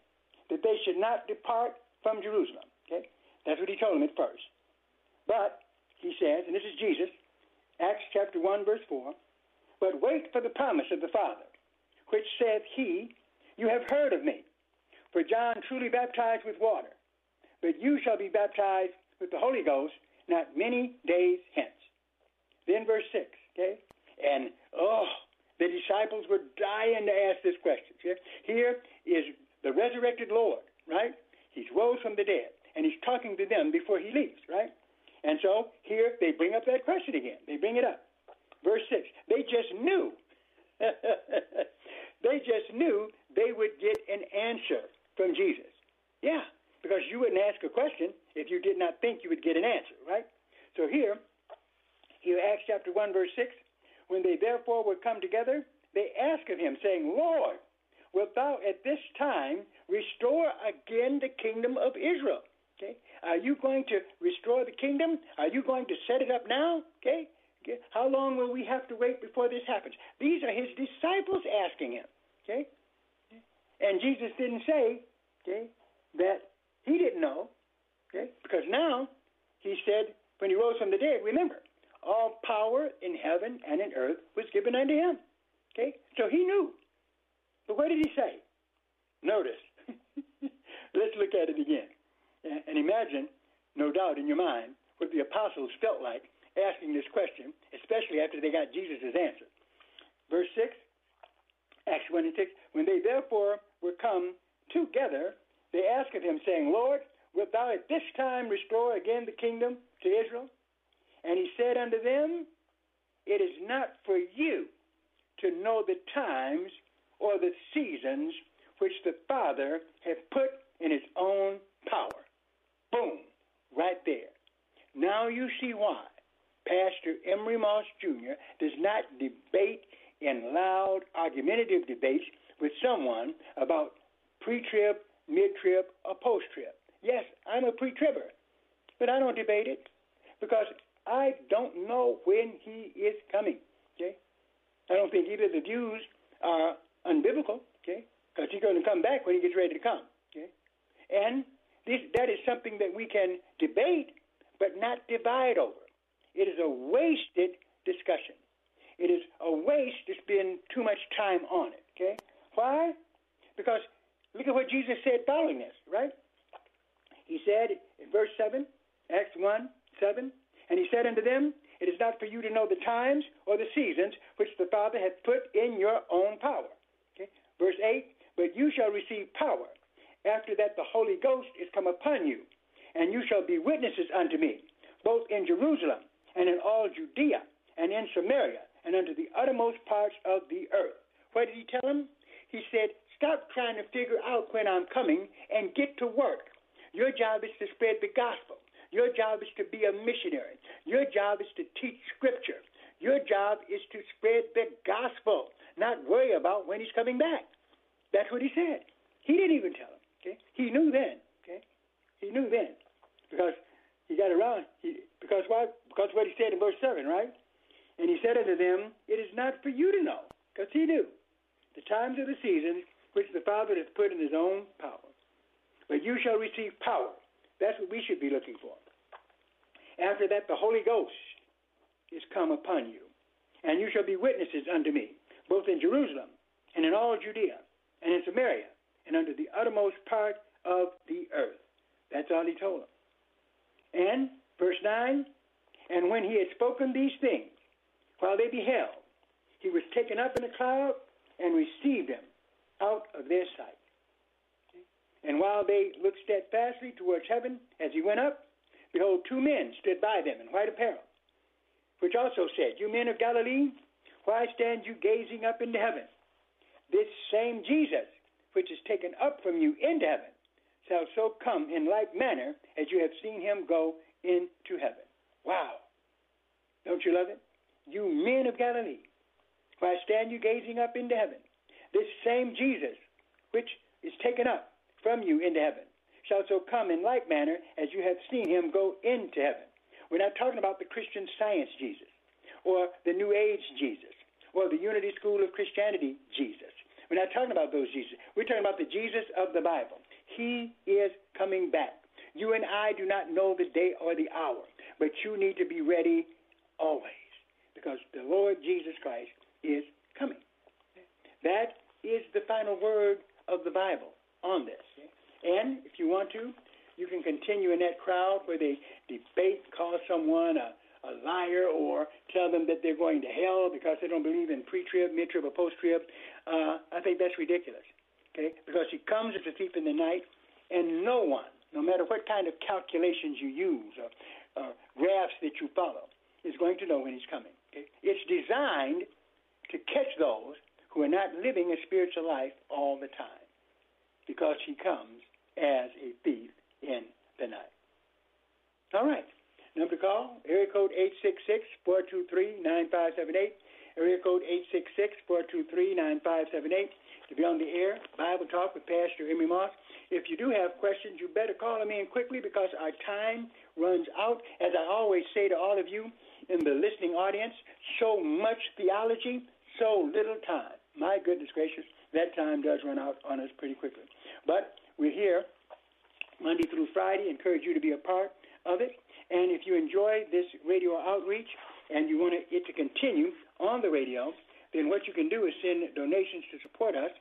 that they should not depart from Jerusalem. Okay? That's what he told them at first. But, he says, and this is Jesus, Acts chapter 1, verse 4, but wait for the promise of the Father, which saith he, You have heard of me. For John truly baptized with water, but you shall be baptized with the Holy Ghost not many days hence. Then verse 6, okay? And, oh, the disciples were dying to ask this question. Here is the resurrected Lord, right? He's rose from the dead, and he's talking to them before he leaves, right? And so here they bring up that question again. They bring it up. Verse 6. They just knew. they just knew they would get an answer from Jesus. Yeah, because you wouldn't ask a question if you did not think you would get an answer, right? So here, here Acts chapter 1, verse 6, when they therefore were come together, they asked of him, saying, Lord, wilt thou at this time restore again the kingdom of Israel? Okay? Are you going to restore the kingdom? Are you going to set it up now? Okay? okay? How long will we have to wait before this happens? These are his disciples asking him. Okay? And Jesus didn't say, okay, that he didn't know, okay, because now he said when he rose from the dead, remember, all power in heaven and in earth was given unto him. Okay? So he knew. But what did he say? Notice. Let's look at it again. And imagine, no doubt in your mind, what the apostles felt like asking this question, especially after they got Jesus' answer. Verse 6, Acts 1 and 6. When they therefore were come together, they asked of him, saying, Lord, wilt thou at this time restore again the kingdom to Israel? And he said unto them, It is not for you to know the times or the seasons which the Father hath put in his own power. Boom, right there. Now you see why Pastor Emery Moss Jr. does not debate in loud, argumentative debates with someone about pre trib, mid trib, or post trib. Yes, I'm a pre tribber, but I don't debate it because I don't know when he is coming. Okay, I don't think either the views are unbiblical. Okay, because he's going to come back when he gets ready to come. Okay, and this that is something that we can debate, but not divide over. It is a wasted discussion. It is a waste to spend too much time on it. Okay, why? Because look at what Jesus said following this, right? He said in verse 7, Acts 1 7, and he said unto them, It is not for you to know the times or the seasons which the Father hath put in your own power. Okay? Verse 8, But you shall receive power after that the Holy Ghost is come upon you, and you shall be witnesses unto me, both in Jerusalem and in all Judea and in Samaria and unto the uttermost parts of the earth. What did he tell them? He said, Stop trying to figure out when I'm coming and get to work. Your job is to spread the gospel. Your job is to be a missionary. Your job is to teach scripture. Your job is to spread the gospel, not worry about when he's coming back. That's what he said. He didn't even tell them. Okay, he knew then. Okay, he knew then because he got around. He, because why? Because what he said in verse seven, right? And he said unto them, It is not for you to know, because he knew the times of the seasons which the Father hath put in his own power. But you shall receive power. That's what we should be looking for. After that, the Holy Ghost is come upon you, and you shall be witnesses unto me, both in Jerusalem and in all Judea and in Samaria and unto the uttermost part of the earth. That's all he told them. And, verse 9, and when he had spoken these things, while they beheld, he was taken up in a cloud and received them out of their sight. And while they looked steadfastly towards heaven as he went up, behold, two men stood by them in white apparel, which also said, You men of Galilee, Why stand you gazing up into heaven? This same Jesus, which is taken up from you into heaven, shall so come in like manner as you have seen him go into heaven. Wow. Don't you love it? You men of Galilee, why stand you gazing up into heaven? This same Jesus, which is taken up from you into heaven, shall so come in like manner as you have seen him go into heaven. We're not talking about the Christian science Jesus, or the New Age Jesus, or the Unity School of Christianity Jesus. We're not talking about those Jesus. We're talking about the Jesus of the Bible. He is coming back. You and I do not know the day or the hour, but you need to be ready always because the Lord Jesus Christ is coming. That is the final word of the Bible on this. And if you want to, you can continue in that crowd where they debate, call someone a, a liar, or tell them that they're going to hell because they don't believe in pre-trib, mid-trib, or post-trib. Uh, I think that's ridiculous. Okay, because he comes as a thief in the night, and no one, no matter what kind of calculations you use or, or graphs that you follow, is going to know when he's coming. Okay? It's designed to catch those who are not living a spiritual life all the time, because he comes as a thief in the night. All right. Number to call, area code 866-423-9578. Area code 866-423-9578 to be on the air, Bible Talk with Pastor Emery Moss. If you do have questions, you better call them in quickly because our time runs out. As I always say to all of you in the listening audience, so much theology, so little time. My goodness gracious, that time does run out on us pretty quickly. But we're here Monday through Friday. Encourage you to be a part of it. And if you enjoy this radio outreach and you want it to continue on the radio, then what you can do is send donations to support us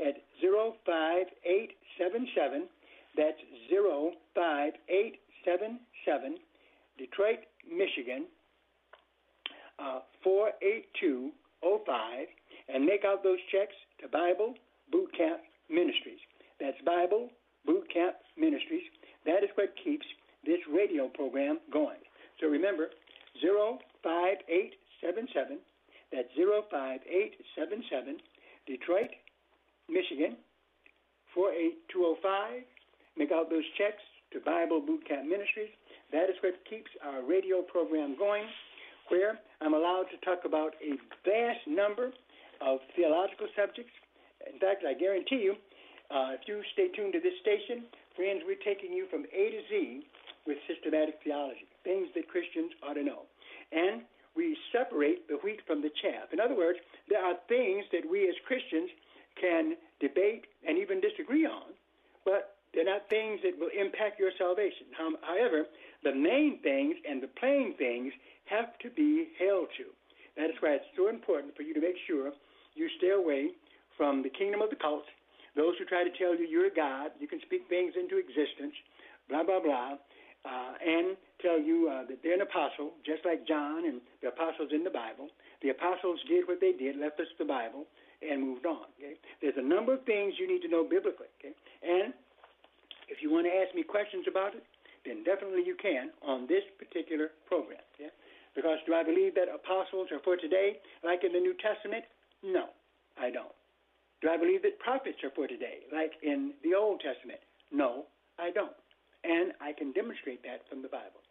at 05877. That's 05877, Detroit, Michigan, uh, 48205, and make out those checks to Bible Boot Camp Ministries. That's Bible Boot Camp Ministries. That is what keeps this radio program going. So remember, 05877 that's 05877, Detroit, Michigan, 48205. Make out those checks to Bible Boot Camp Ministries. That is what keeps our radio program going, where I'm allowed to talk about a vast number subjects. In fact, I guarantee you, uh, if you stay tuned to this station, friends, we're taking you from A to Z with systematic theology, things that Christians ought to know. And we separate the wheat from the chaff. In other words, there are things that we as Christians can debate and even disagree on, but they're not things that will impact your salvation. However, the main things and the plain things have to be held to. That is why it's so important for you to make sure you stay away from the kingdom of the cults, those who try to tell you you're a God, you can speak things into existence, blah, blah, blah uh, and tell you uh, that they're an apostle, just like John and the apostles in the Bible. The apostles did what they did, left us the Bible, and moved on. Okay? There's a number of things you need to know biblically. Okay? And if you want to ask me questions about it, then definitely you can on this particular program. Okay? Because do I believe that apostles are for today, like in the New Testament? No, I don't. Do I believe that prophets are for today, like in the Old Testament? No, I don't. And I can demonstrate that from the Bible.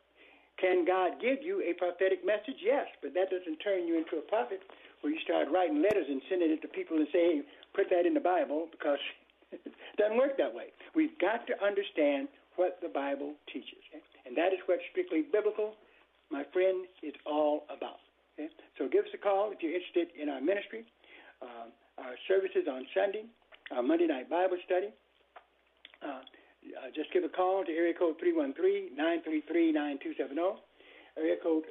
Can God give you a prophetic message? Yes, but that doesn't turn you into a prophet where you start writing letters and sending it to people and say, hey, put that in the Bible because it doesn't work that way. We've got to understand what the Bible teaches. Okay? And that is what strictly biblical, my friend, is all about. Okay? So give us a call if you're interested in our ministry, uh, our services on Sunday, our Monday night Bible study. Uh, uh, just give a call to area code 313-933-9270. Area code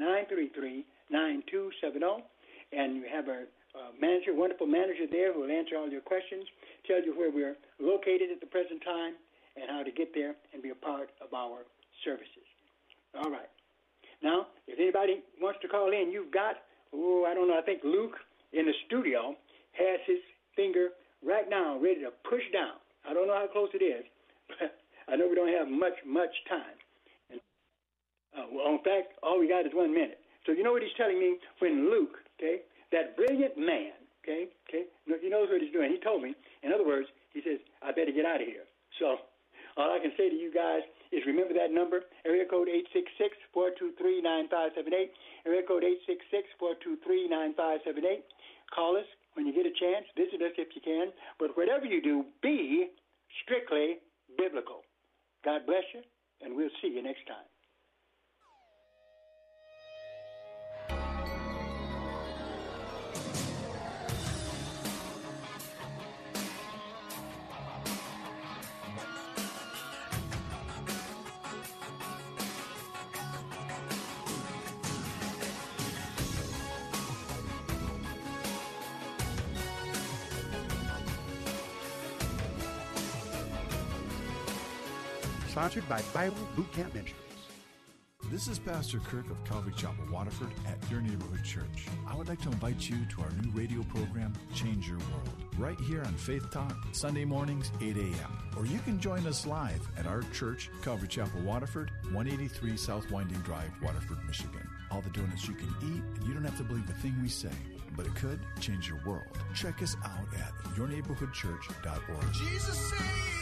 313-933-9270. And you have a uh, manager, wonderful manager there who will answer all your questions, tell you where we're located at the present time, and how to get there and be a part of our services. All right. Now, if anybody wants to call in, you've got, oh, I don't know, I think Luke in the studio has his finger right now ready to push down I don't know how close it is, but I know we don't have much, much time. Uh, well, in fact, all we got is one minute. So you know what he's telling me? When Luke okay, that brilliant man, okay, okay, he knows what he's doing. He told me, in other words, he says, I better get out of here. So all I can say to you guys is remember that number, area code 866-423-9578, area code 866-423-9578. Call us when you get a chance. Visit us if you can. But whatever you do, be strictly biblical. God bless you, and we'll see you next time. Sponsored by Bible Boot Camp Ministries. This is Pastor Kirk of Calvary Chapel, Waterford, at your neighborhood church. I would like to invite you to our new radio program, Change Your World, right here on Faith Talk, Sunday mornings, 8 a.m. Or you can join us live at our church, Calvary Chapel, Waterford, 183 South Winding Drive, Waterford, Michigan. All the donuts you can eat, and you don't have to believe a thing we say but it could change your world. Check us out at yourneighborhoodchurch.org. Jesus saves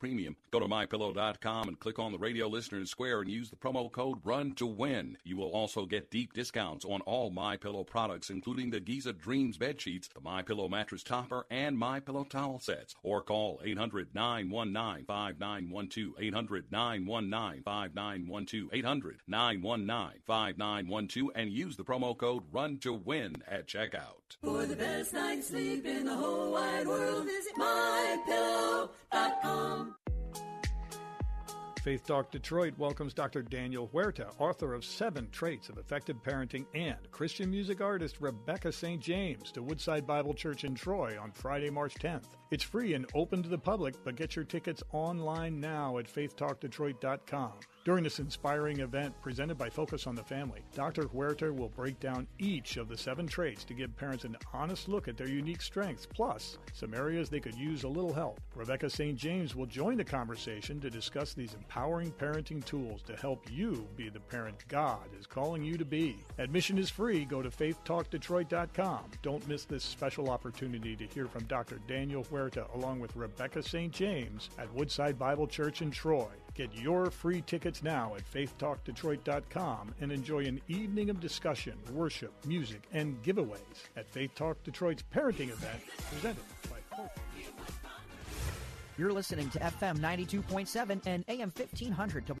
premium. Go to mypillow.com and click on the radio listener square and use the promo code RUN to win. You will also get deep discounts on all My Pillow products, including the Giza Dreams bed sheets, the My Pillow mattress topper, and My Pillow towel sets. Or call 800-919-5912, 800-919-5912, 800-919-5912, and use the promo code RUN to win at checkout. For the best night's sleep in the whole wide world, visit mypillow.com. Faith Talk Detroit welcomes Dr. Daniel Huerta, author of Seven Traits of Effective Parenting, and Christian music artist Rebecca St. James to Woodside Bible Church in Troy on Friday, March 10th. It's free and open to the public, but get your tickets online now at faithtalkdetroit.com. During this inspiring event presented by Focus on the Family, Dr. Huerta will break down each of the seven traits to give parents an honest look at their unique strengths, plus some areas they could use a little help. Rebecca St. James will join the conversation to discuss these empowering parenting tools to help you be the parent God is calling you to be. Admission is free. Go to faithtalkdetroit.com. Don't miss this special opportunity to hear from Dr. Daniel Huerta along with Rebecca St. James at Woodside Bible Church in Troy. Get your free tickets now at faithtalkdetroit.com and enjoy an evening of discussion, worship, music, and giveaways at Faith Talk Detroit's parenting event presented by Hope. You're listening to FM 92.7 and AM 1500.